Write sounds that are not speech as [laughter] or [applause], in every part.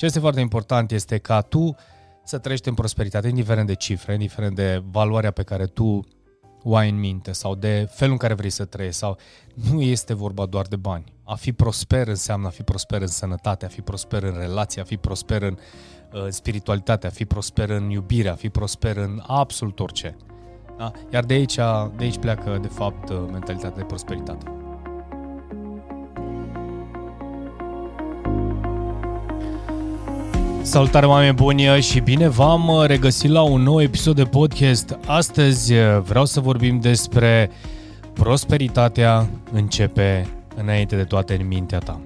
Ce este foarte important este ca tu să trăiești în prosperitate, indiferent de cifre, indiferent de valoarea pe care tu o ai în minte sau de felul în care vrei să trăiești sau nu este vorba doar de bani. A fi prosper înseamnă a fi prosper în sănătate, a fi prosper în relație, a fi prosper în uh, spiritualitate, a fi prosper în iubire, a fi prosper în absolut orice. Da? Iar de aici, de aici pleacă, de fapt, uh, mentalitatea de prosperitate. Salutare oameni buni și bine v-am uh, regăsit la un nou episod de podcast. Astăzi uh, vreau să vorbim despre prosperitatea începe înainte de toate în mintea ta.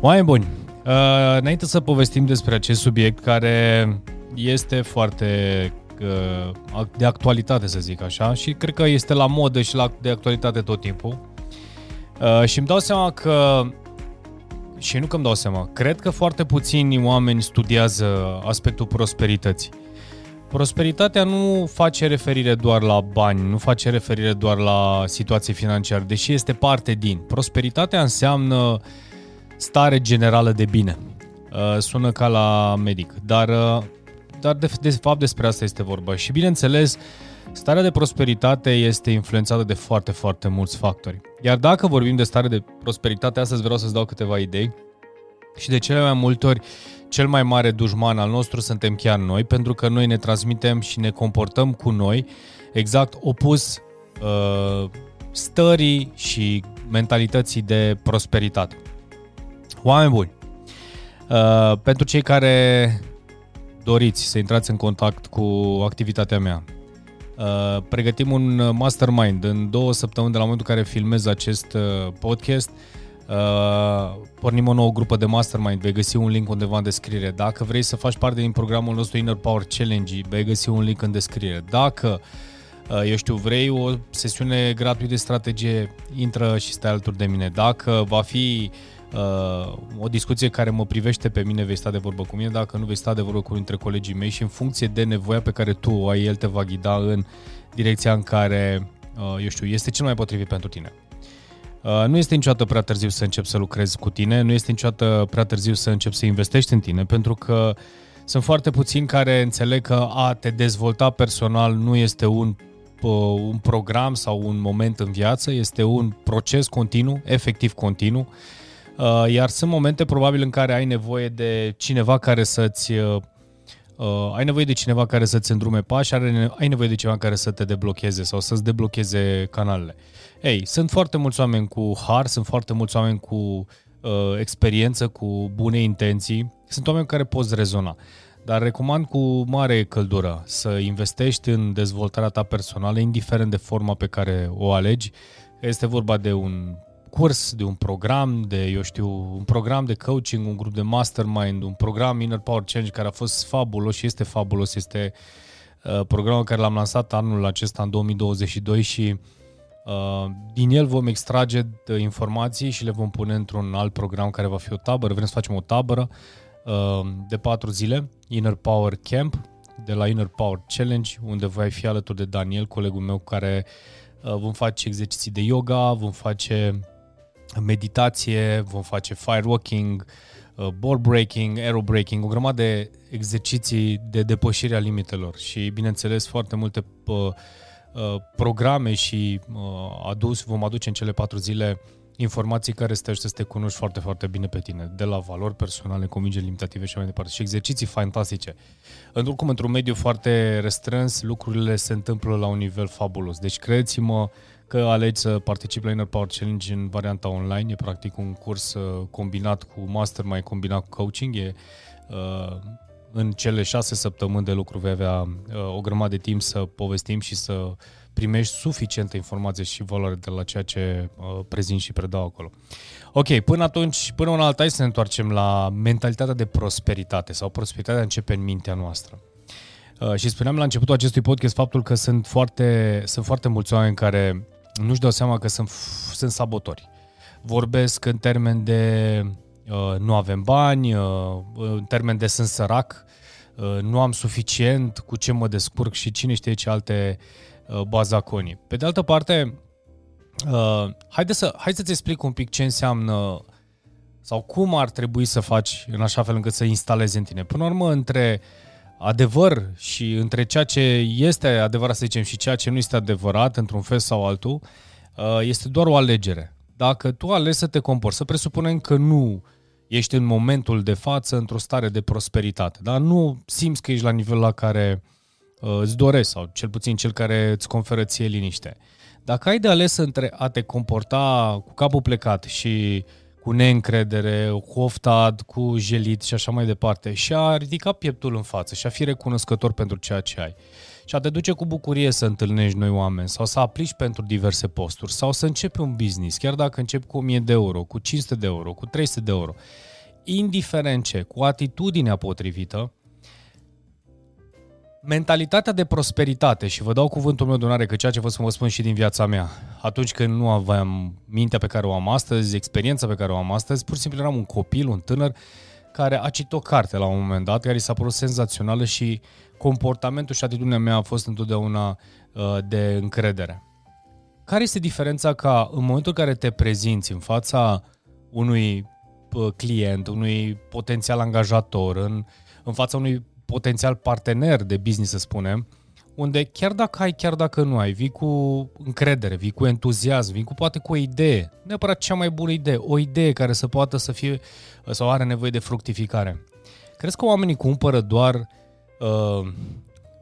Oameni buni, uh, înainte să povestim despre acest subiect care este foarte de actualitate, să zic așa, și cred că este la modă și la, de actualitate tot timpul. Și îmi dau seama că și nu că îmi dau seama, cred că foarte puțini oameni studiază aspectul prosperității. Prosperitatea nu face referire doar la bani, nu face referire doar la situație financiară, deși este parte din. Prosperitatea înseamnă stare generală de bine. Uh, sună ca la medic, dar, uh, dar de, de fapt despre asta este vorba. Și bineînțeles, Starea de prosperitate este influențată de foarte, foarte mulți factori. Iar dacă vorbim de stare de prosperitate, astăzi vreau să-ți dau câteva idei și de cele mai multe ori cel mai mare dușman al nostru suntem chiar noi, pentru că noi ne transmitem și ne comportăm cu noi exact opus uh, stării și mentalității de prosperitate. Oameni buni, uh, pentru cei care doriți să intrați în contact cu activitatea mea, Uh, pregătim un mastermind în două săptămâni de la momentul în care filmez acest uh, podcast. Uh, pornim o nouă grupă de mastermind, vei găsi un link undeva în descriere. Dacă vrei să faci parte din programul nostru Inner Power Challenge, vei găsi un link în descriere. Dacă uh, eu știu, vrei o sesiune gratuită de strategie, intră și stai alături de mine. Dacă va fi uh, uh, o discuție care mă privește pe mine, vei sta de vorbă cu mine, dacă nu vei sta de vorbă cu dintre colegii mei și în funcție de nevoia pe care tu o ai, el te va ghida în direcția în care, uh, eu știu, este cel mai potrivit pentru tine. Uh, nu este niciodată prea târziu să începi să lucrezi cu tine, nu este niciodată prea târziu să începi să investești în tine, pentru că sunt foarte puțini care înțeleg că a te dezvolta personal nu este un uh, un program sau un moment în viață, este un proces continuu, efectiv continuu, Uh, iar sunt momente probabil în care ai nevoie de cineva care să-ți uh, uh, ai nevoie de cineva care să-ți îndrume pași, ai nevoie de cineva care să te deblocheze sau să-ți deblocheze canalele. Ei, sunt foarte mulți oameni cu har, sunt foarte mulți oameni cu uh, experiență, cu bune intenții, sunt oameni care poți rezona. Dar recomand cu mare căldură să investești în dezvoltarea ta personală, indiferent de forma pe care o alegi. Este vorba de un curs, de un program, de, eu știu, un program de coaching, un grup de mastermind, un program Inner Power Change care a fost fabulos și este fabulos. Este uh, programul care l-am lansat anul acesta, în 2022 și uh, din el vom extrage informații și le vom pune într-un alt program care va fi o tabără. Vrem să facem o tabără uh, de patru zile, Inner Power Camp, de la Inner Power Challenge, unde voi fi alături de Daniel, colegul meu, care uh, vom face exerciții de yoga, vom face meditație, vom face firewalking, uh, board breaking, aero breaking, o grămadă de exerciții de depășire a limitelor și, bineînțeles, foarte multe uh, uh, programe și adus, vom aduce în cele patru zile informații care să te ajute să te cunoști foarte, foarte bine pe tine, de la valori personale, convingeri limitative și mai departe, și exerciții fantastice. Oricum, într-un mediu foarte restrâns, lucrurile se întâmplă la un nivel fabulos. Deci, credeți-mă, că alegi să participi la Inner Power Challenge în varianta online. E practic un curs uh, combinat cu master, mai combinat cu coaching. E, uh, în cele șase săptămâni de lucru vei avea uh, o grămadă de timp să povestim și să primești suficientă informație și valoare de la ceea ce uh, prezint și predau acolo. Ok, până atunci, până un alta, să ne întoarcem la mentalitatea de prosperitate sau prosperitatea începe în mintea noastră. Uh, și spuneam la începutul acestui podcast faptul că sunt foarte, sunt foarte mulți oameni care nu-și dau seama că sunt, sunt sabotori. Vorbesc în termen de uh, nu avem bani, uh, în termen de sunt sărac, uh, nu am suficient, cu ce mă descurc și cine știe ce alte uh, bazaconii. Pe de altă parte, uh, haide, să, hai să-ți explic un pic ce înseamnă Sau cum ar trebui să faci în așa fel încât să instalezi în tine? Până la urmă, între adevăr și între ceea ce este adevărat, să zicem, și ceea ce nu este adevărat, într-un fel sau altul, uh, este doar o alegere. Dacă tu alegi să te comporți, să presupunem că nu ești în momentul de față într-o stare de prosperitate, dar nu simți că ești la nivelul la care uh, îți dorești sau cel puțin cel care îți conferă ție liniște. Dacă ai de ales între a te comporta cu capul plecat și cu neîncredere, cu oftat, cu jelit și așa mai departe și a ridica pieptul în față și a fi recunoscător pentru ceea ce ai. Și a te duce cu bucurie să întâlnești noi oameni sau să aplici pentru diverse posturi sau să începi un business, chiar dacă începi cu 1000 de euro, cu 500 de euro, cu 300 de euro, indiferent ce, cu atitudinea potrivită, mentalitatea de prosperitate, și vă dau cuvântul meu de onoare că ceea ce vă spun, vă spun și din viața mea, atunci când nu aveam mintea pe care o am astăzi, experiența pe care o am astăzi, pur și simplu eram un copil, un tânăr, care a citit o carte la un moment dat, care i s-a părut senzațională și comportamentul și atitudinea mea a fost întotdeauna uh, de încredere. Care este diferența ca în momentul în care te prezinți în fața unui uh, client, unui potențial angajator, în, în fața unui potențial partener de business, să spunem, unde chiar dacă ai, chiar dacă nu ai, vii cu încredere, vii cu entuziasm, vii cu poate cu o idee, neapărat cea mai bună idee, o idee care să poată să fie sau are nevoie de fructificare. Crezi că oamenii cumpără doar uh,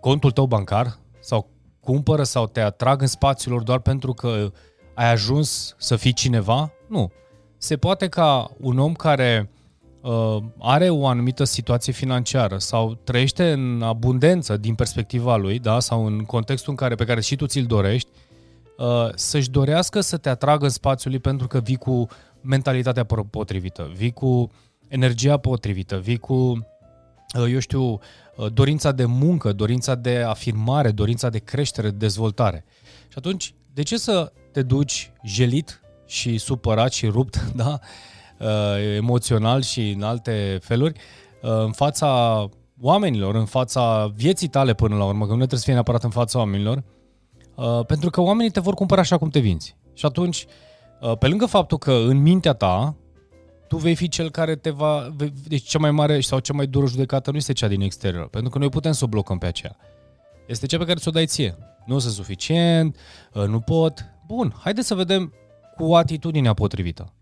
contul tău bancar sau cumpără sau te atrag în spațiul lor doar pentru că ai ajuns să fii cineva? Nu. Se poate ca un om care uh, are o anumită situație financiară sau trăiește în abundență din perspectiva lui, da, sau în contextul în care pe care și tu ți-l dorești, uh, să-și dorească să te atragă în spațiul lui pentru că vii cu mentalitatea potrivită, vii cu energia potrivită, vii cu, uh, eu știu, uh, dorința de muncă, dorința de afirmare, dorința de creștere, de dezvoltare. Și atunci, de ce să te duci jelit și supărat și rupt, [laughs] da? Uh, emoțional și în alte feluri, în fața oamenilor, în fața vieții tale până la urmă, că nu trebuie să fie neapărat în fața oamenilor, pentru că oamenii te vor cumpăra așa cum te vinzi. Și atunci, pe lângă faptul că în mintea ta tu vei fi cel care te va... Deci cea mai mare sau cea mai dură judecată nu este cea din exterior, pentru că noi putem să o blocăm pe aceea. Este cea pe care ți-o dai ție. Nu sunt suficient, ă, nu pot. Bun, haideți să vedem cu atitudinea potrivită,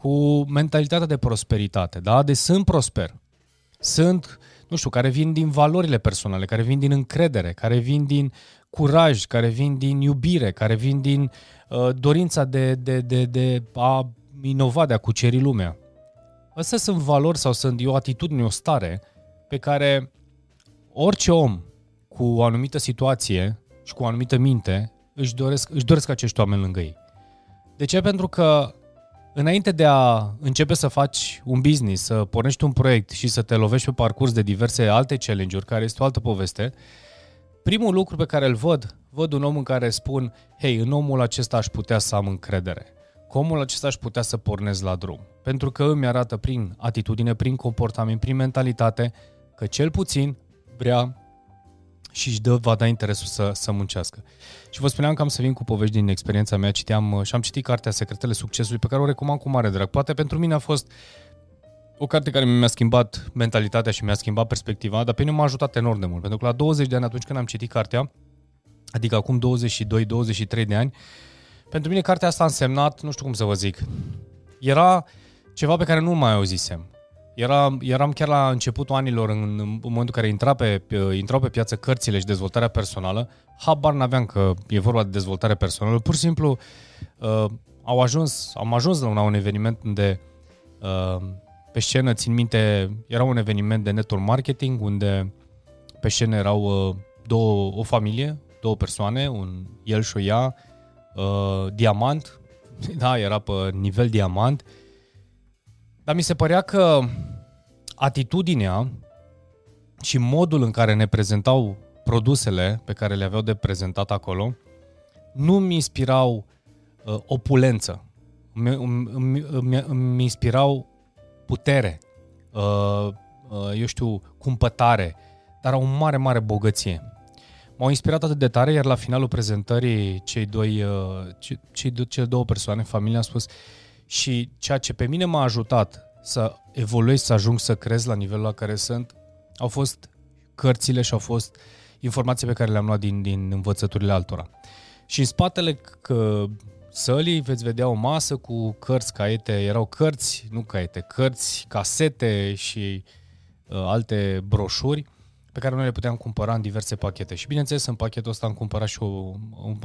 cu mentalitatea de prosperitate, da? Deci sunt prosper. Sunt, nu știu, care vin din valorile personale, care vin din încredere, care vin din curaj, care vin din iubire, care vin din uh, dorința de, de, de, de a inova, de a cuceri lumea. Astea sunt valori sau sunt o atitudine, o stare pe care orice om cu o anumită situație și cu o anumită minte își doresc, își doresc acești oameni lângă ei. De ce? Pentru că înainte de a începe să faci un business, să pornești un proiect și să te lovești pe parcurs de diverse alte challenge-uri, care este o altă poveste, primul lucru pe care îl văd, văd un om în care spun, hei, în omul acesta aș putea să am încredere cu omul acesta aș putea să pornesc la drum. Pentru că îmi arată prin atitudine, prin comportament, prin mentalitate, că cel puțin vrea și își dă, va da interesul să, să muncească. Și vă spuneam că am să vin cu povești din experiența mea, citeam și am citit cartea Secretele Succesului, pe care o recomand cu mare drag. Poate pentru mine a fost o carte care mi-a schimbat mentalitatea și mi-a schimbat perspectiva, dar pe mine m-a ajutat enorm de mult, pentru că la 20 de ani, atunci când am citit cartea, adică acum 22-23 de ani, pentru mine cartea asta a însemnat, nu știu cum să vă zic, era ceva pe care nu mai auzisem. Era, eram chiar la începutul anilor, în, în momentul în care intra pe, intrau pe piață cărțile și dezvoltarea personală, habar n-aveam că e vorba de dezvoltare personală. Pur și simplu uh, au ajuns, am ajuns la un eveniment unde uh, pe scenă, țin minte, era un eveniment de network marketing unde pe scenă erau uh, două, o familie, două persoane, un el și o ea, uh, diamant, [laughs] da, era pe nivel diamant, dar mi se părea că atitudinea și modul în care ne prezentau produsele pe care le aveau de prezentat acolo nu mi inspirau uh, opulență, îmi, îmi, îmi, îmi inspirau putere, uh, uh, eu știu, cumpătare, dar o mare, mare bogăție. M-au inspirat atât de tare, iar la finalul prezentării cei doi, uh, cei, cei, cele două persoane, familia, a spus și ceea ce pe mine m-a ajutat să evoluez, să ajung să crez la nivelul la care sunt, au fost cărțile și au fost informații pe care le-am luat din, din învățăturile altora. Și în spatele că sălii veți vedea o masă cu cărți, caiete, erau cărți, nu caiete, cărți, casete și uh, alte broșuri pe care noi le puteam cumpăra în diverse pachete. Și bineînțeles, în pachetul ăsta am cumpărat și, o,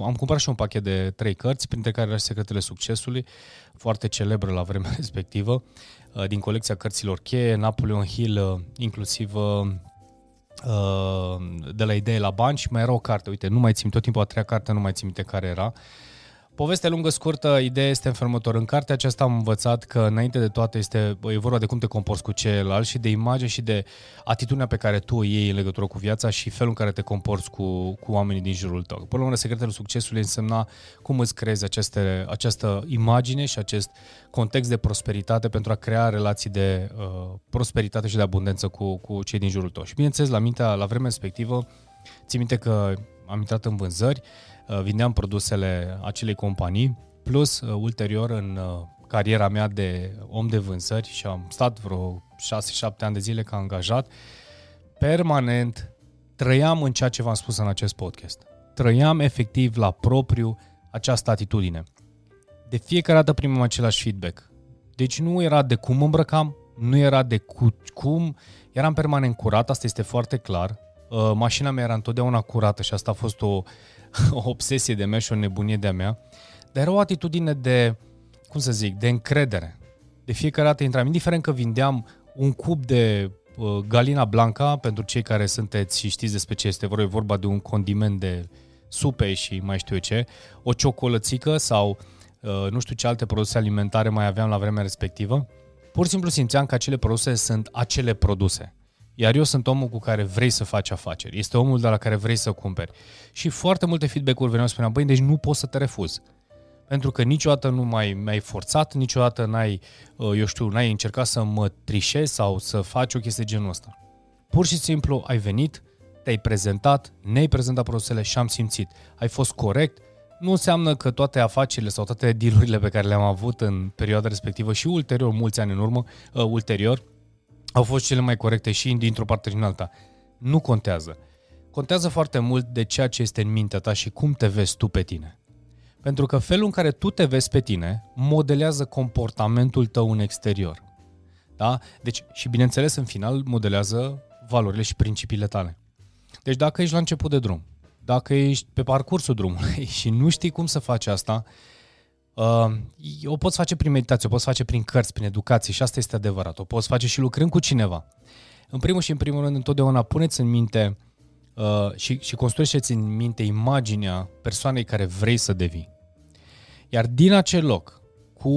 am cumpărat și un pachet de trei cărți, printre care era și Secretele Succesului, foarte celebră la vremea [laughs] respectivă, uh, din colecția cărților cheie, Napoleon Hill, uh, inclusiv uh, de la idee la bani și mai era o carte, uite, nu mai țin tot timpul a treia carte, nu mai țin minte care era, Poveste lungă, scurtă, ideea este în felul următor. În cartea aceasta am învățat că înainte de toate este e vorba de cum te comporți cu ceilalți și de imagine și de atitudinea pe care tu o iei în legătură cu viața și felul în care te comporți cu, cu oamenii din jurul tău. Până la urmă, secretul succesului însemna cum îți creezi aceste, această imagine și acest context de prosperitate pentru a crea relații de uh, prosperitate și de abundență cu, cu cei din jurul tău. Și bineînțeles, la mintea, la vremea respectivă, țin minte că am intrat în vânzări, Uh, vindeam produsele acelei companii, plus uh, ulterior în uh, cariera mea de om de vânzări și am stat vreo 6-7 ani de zile ca angajat, permanent trăiam în ceea ce v-am spus în acest podcast. Trăiam efectiv la propriu această atitudine. De fiecare dată primim același feedback. Deci nu era de cum îmbrăcam, nu era de cu, cum, eram permanent curat, asta este foarte clar. Mașina mea era întotdeauna curată și asta a fost o [laughs] o obsesie de mea și o nebunie de-a mea, dar era o atitudine de, cum să zic, de încredere. De fiecare dată intram, indiferent că vindeam un cub de uh, Galina Blanca, pentru cei care sunteți și știți despre ce este vorba, e vorba de un condiment de supe și mai știu eu ce, o ciocolățică sau uh, nu știu ce alte produse alimentare mai aveam la vremea respectivă, pur și simplu simțeam că acele produse sunt acele produse. Iar eu sunt omul cu care vrei să faci afaceri. Este omul de la care vrei să cumperi. Și foarte multe feedback-uri veneau spuneam, băi, deci nu poți să te refuzi. Pentru că niciodată nu mai mi-ai forțat, niciodată n-ai, uh, eu știu, n-ai încercat să mă trișezi sau să faci o chestie genul ăsta. Pur și simplu ai venit, te-ai prezentat, ne-ai prezentat produsele și am simțit. Ai fost corect, nu înseamnă că toate afacerile sau toate dealurile pe care le-am avut în perioada respectivă și ulterior, mulți ani în urmă, uh, ulterior, au fost cele mai corecte și dintr-o parte și în alta. Nu contează. Contează foarte mult de ceea ce este în mintea ta și cum te vezi tu pe tine. Pentru că felul în care tu te vezi pe tine modelează comportamentul tău în exterior. Da? Deci, și bineînțeles, în final, modelează valorile și principiile tale. Deci dacă ești la început de drum, dacă ești pe parcursul drumului [laughs] și nu știi cum să faci asta, Uh, o poți face prin meditație, o poți face prin cărți, prin educație și asta este adevărat. O poți face și lucrând cu cineva. În primul și în primul rând, întotdeauna puneți în minte uh, și, și construieți în minte imaginea persoanei care vrei să devii. Iar din acel loc, cu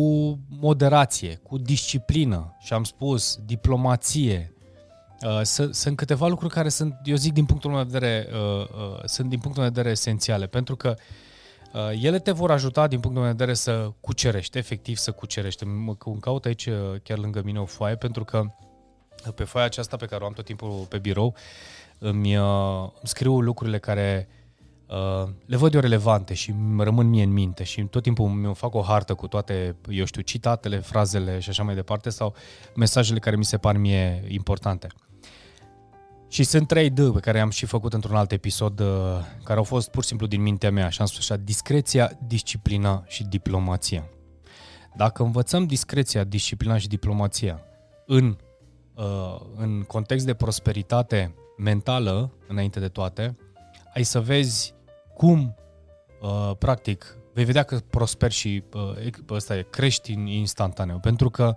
moderație, cu disciplină și am spus, diplomație, uh, sunt câteva lucruri care sunt, eu zic din punctul meu de vedere, uh, uh, sunt din punctul meu de vedere esențiale, pentru că uh, Uh, ele te vor ajuta din punctul meu de vedere să cucerești, efectiv să cucerești. Mă caut aici uh, chiar lângă mine o foaie pentru că uh, pe foaia aceasta pe care o am tot timpul pe birou îmi, îmi scriu lucrurile care le văd eu relevante și îmi rămân mie în minte și tot timpul mi fac o hartă cu toate, eu știu, citatele, frazele și așa mai departe sau mesajele care mi se par mie importante. Și sunt trei D pe care am și făcut într-un alt episod, uh, care au fost pur și simplu din mintea mea, și am spus așa, discreția, disciplina și diplomația. Dacă învățăm discreția, disciplina și diplomația în, uh, în context de prosperitate mentală, înainte de toate, ai să vezi cum, uh, practic, vei vedea că prosperi și ăsta e, crești instantaneu, pentru că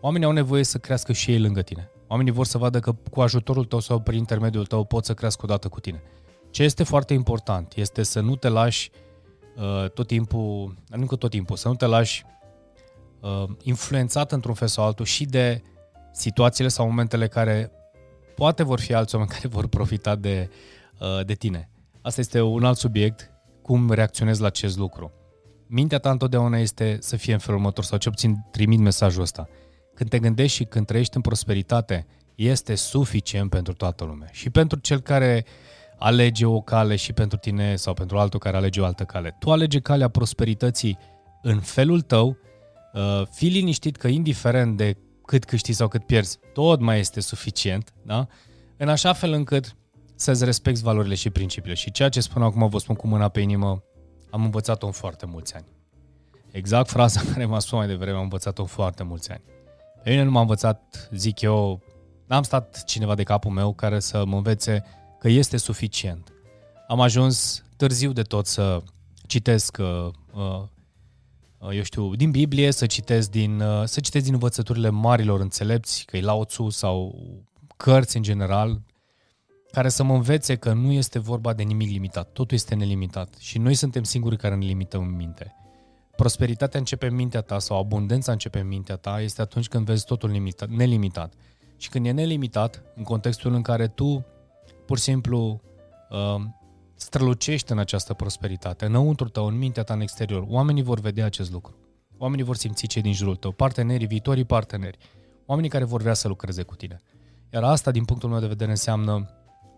oamenii au nevoie să crească și ei lângă tine. Oamenii vor să vadă că cu ajutorul tău sau prin intermediul tău pot să crească odată cu tine. Ce este foarte important este să nu te lași uh, tot timpul, nu că tot timpul, să nu te lași uh, influențat într-un fel sau altul și de situațiile sau momentele care poate vor fi alți oameni [laughs] care vor profita de, uh, de tine. Asta este un alt subiect, cum reacționezi la acest lucru. Mintea ta întotdeauna este să fie în felul următor sau ce obțin trimit mesajul ăsta – când te gândești și când trăiești în prosperitate, este suficient pentru toată lumea. Și pentru cel care alege o cale și pentru tine sau pentru altul care alege o altă cale. Tu alege calea prosperității în felul tău, uh, fii liniștit că indiferent de cât câștigi sau cât pierzi, tot mai este suficient, da? în așa fel încât să-ți respecti valorile și principiile. Și ceea ce spun acum, vă spun cu mâna pe inimă, am învățat-o în foarte mulți ani. Exact fraza [laughs] care m-a spus mai devreme, am învățat-o în foarte mulți ani. Pe mine nu m-a învățat, zic eu, n-am stat cineva de capul meu care să mă învețe că este suficient. Am ajuns târziu de tot să citesc, uh, uh, uh, eu știu, din Biblie, să citesc din, uh, să citesc din învățăturile marilor înțelepți, că e Lao Tzu sau cărți în general, care să mă învețe că nu este vorba de nimic limitat, totul este nelimitat și noi suntem singurii care ne limităm în minte. Prosperitatea începe în mintea ta sau abundența începe în mintea ta este atunci când vezi totul limitat, nelimitat. Și când e nelimitat, în contextul în care tu pur și simplu uh, strălucești în această prosperitate, înăuntru tău, în mintea ta, în exterior, oamenii vor vedea acest lucru. Oamenii vor simți cei din jurul tău, partenerii, viitorii parteneri, oamenii care vor vrea să lucreze cu tine. Iar asta, din punctul meu de vedere, înseamnă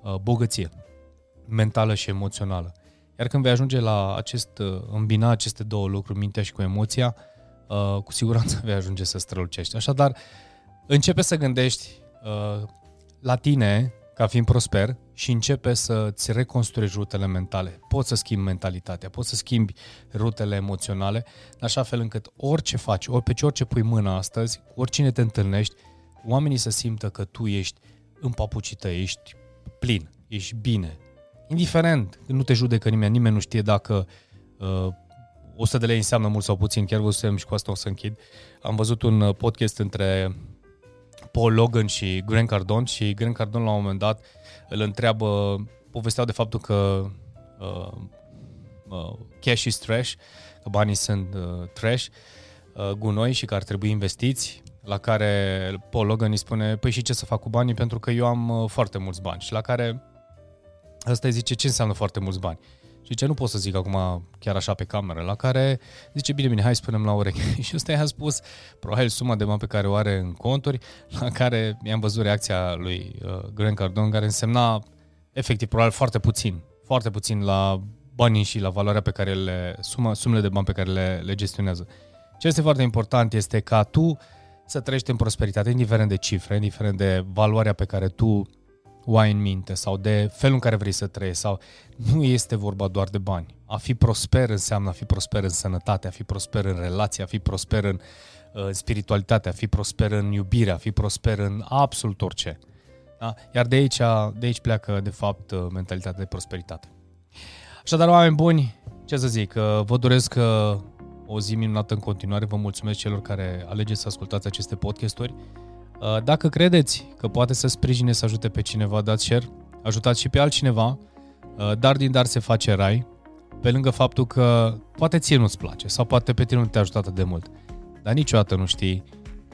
uh, bogăție mentală și emoțională. Iar când vei ajunge la acest, uh, îmbina aceste două lucruri, mintea și cu emoția, uh, cu siguranță [laughs] vei ajunge să strălucești. Așadar, începe să gândești uh, la tine ca fiind prosper și începe să-ți reconstruiești rutele mentale. Poți să schimbi mentalitatea, poți să schimbi rutele emoționale, în așa fel încât orice faci, ori pe orice pui mâna astăzi, cu oricine te întâlnești, oamenii să simtă că tu ești în papucită, ești plin, ești bine. Indiferent, nu te judecă nimeni, nimeni nu știe dacă uh, 100 de lei înseamnă mult sau puțin, chiar văzusem și cu asta o să închid. Am văzut un uh, podcast între Paul Logan și Grant Cardone și Grant Cardone la un moment dat îl întreabă, povesteau de faptul că uh, uh, cash is trash, că banii sunt uh, trash, uh, gunoi și că ar trebui investiți, la care Paul Logan îi spune, păi și ce să fac cu banii? Pentru că eu am uh, foarte mulți bani. Și la care ăsta îi zice ce înseamnă foarte mulți bani. Și ce nu pot să zic acum chiar așa pe cameră, la care zice, bine, bine, hai să spunem la ureche. [laughs] și ăsta i-a spus probabil suma de bani pe care o are în conturi, la care mi-am văzut reacția lui uh, Grant Cardone, care însemna efectiv probabil foarte puțin, foarte puțin la banii și la valoarea pe care le, suma, sumele de bani pe care le, le gestionează. Ce este foarte important este ca tu să trăiești în prosperitate, indiferent de cifre, indiferent de valoarea pe care tu o ai în minte sau de felul în care vrei să trăiești sau nu este vorba doar de bani. A fi prosper înseamnă a fi prosper în sănătate, a fi prosper în relație, a fi prosper în uh, spiritualitate, a fi prosper în iubire, a fi prosper în absolut orice. Da? Iar de aici, de aici pleacă, de fapt, uh, mentalitatea de prosperitate. Așadar, oameni buni, ce să zic, uh, vă doresc uh, o zi minunată în continuare, vă mulțumesc celor care alegeți să ascultați aceste podcasturi. Uh, dacă credeți că poate să sprijine, să ajute pe cineva, dați share, ajutați și pe altcineva, uh, dar din dar se face rai, pe lângă faptul că poate ție nu-ți place sau poate pe tine nu te-a ajutat atât de mult, dar niciodată nu știi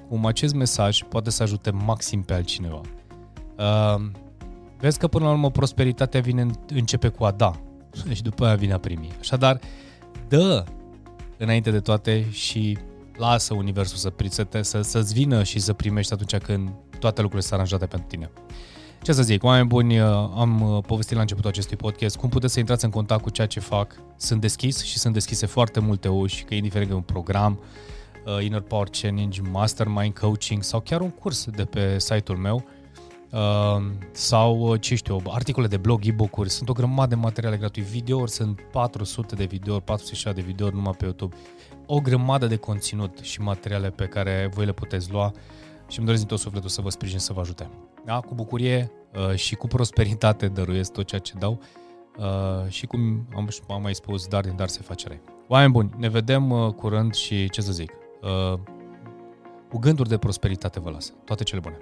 cum acest mesaj poate să ajute maxim pe altcineva. Uh, vezi că până la urmă prosperitatea vine, începe cu a da [laughs] și după aia vine a primi. Așadar, dă înainte de toate și lasă universul să, să, să, să-ți vină și să primești atunci când toate lucrurile sunt aranjate pentru tine. Ce să zic, oameni buni, uh, am uh, povestit la începutul acestui podcast cum puteți să intrați în contact cu ceea ce fac. Sunt deschis și sunt deschise foarte multe uși, că indiferent de un program, uh, Inner Power Challenge, Mastermind Coaching sau chiar un curs de pe site-ul meu uh, sau, uh, ce știu, articole de blog, e-book-uri, sunt o grămadă de materiale gratuite, videouri, sunt 400 de videouri, 460 de videouri numai pe YouTube o grămadă de conținut și materiale pe care voi le puteți lua și îmi doresc din tot sufletul să vă sprijin să vă ajute. Da? Cu bucurie uh, și cu prosperitate dăruiesc tot ceea ce dau uh, și cum am, am mai spus, dar din dar se face rei. Oameni buni, ne vedem uh, curând și ce să zic, uh, cu gânduri de prosperitate vă las. Toate cele bune!